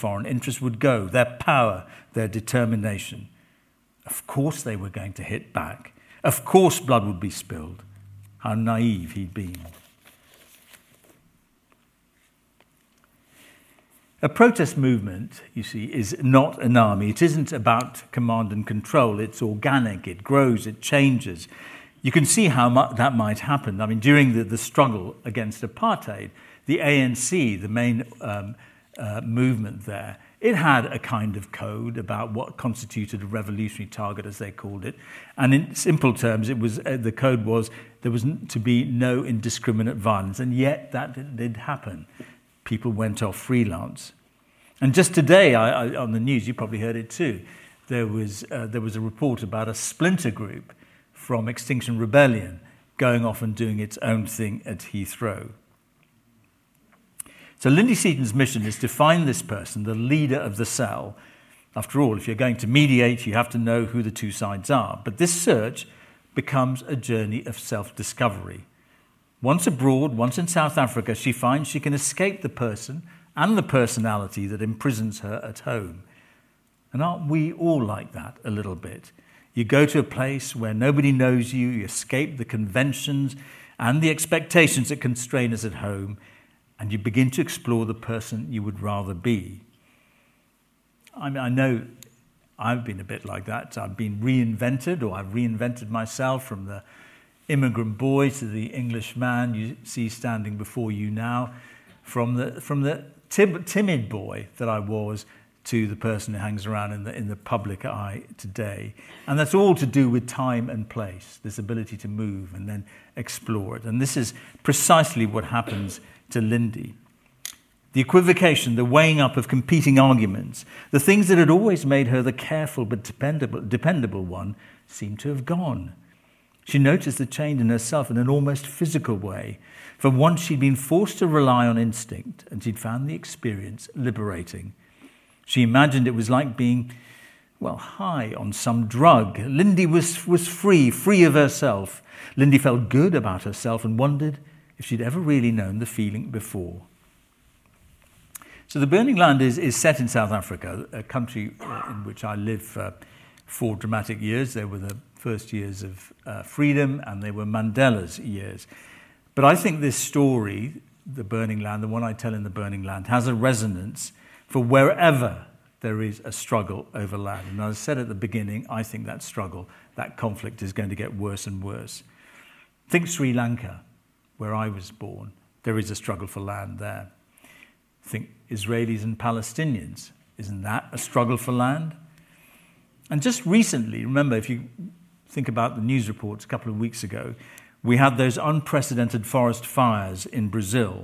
foreign interests would go, their power, their determination. Of course, they were going to hit back. Of course, blood would be spilled. How naive he'd been. A protest movement, you see, is not an army. It isn't about command and control. It's organic, it grows, it changes. You can see how mu- that might happen. I mean, during the, the struggle against apartheid, the ANC, the main um, uh, movement there, it had a kind of code about what constituted a revolutionary target, as they called it. And in simple terms, it was, uh, the code was there was to be no indiscriminate violence. And yet that did happen people went off freelance. And just today, I, I, on the news, you probably heard it too, there was, uh, there was a report about a splinter group from Extinction Rebellion going off and doing its own thing at Heathrow. So Lindy Seaton's mission is to find this person, the leader of the cell. After all, if you're going to mediate, you have to know who the two sides are. But this search becomes a journey of self discovery. Once abroad, once in South Africa, she finds she can escape the person and the personality that imprisons her at home. And aren't we all like that a little bit? You go to a place where nobody knows you, you escape the conventions and the expectations that constrain us at home, and you begin to explore the person you would rather be. I mean, I know I've been a bit like that. I've been reinvented, or I've reinvented myself from the immigrant boy to the English man you see standing before you now, from the, from the timid boy that I was to the person who hangs around in the, in the public eye today. And that's all to do with time and place, this ability to move and then explore it. And this is precisely what happens to Lindy. The equivocation, the weighing up of competing arguments, the things that had always made her the careful but dependable, dependable one, seem to have gone. She noticed the change in herself in an almost physical way. For once she'd been forced to rely on instinct, and she'd found the experience liberating. She imagined it was like being, well, high on some drug. Lindy was, was free, free of herself. Lindy felt good about herself and wondered if she'd ever really known the feeling before. So, The Burning Land is, is set in South Africa, a country in which I lived for four dramatic years. They were the first years of uh, freedom, and they were Mandela's years. But I think this story, The Burning Land, the one I tell in The Burning Land, has a resonance for wherever there is a struggle over land. And as I said at the beginning, I think that struggle, that conflict is going to get worse and worse. Think Sri Lanka, where I was born. There is a struggle for land there. Think Israelis and Palestinians. Isn't that a struggle for land? And just recently, remember, if you think about the news reports a couple of weeks ago, we had those unprecedented forest fires in Brazil.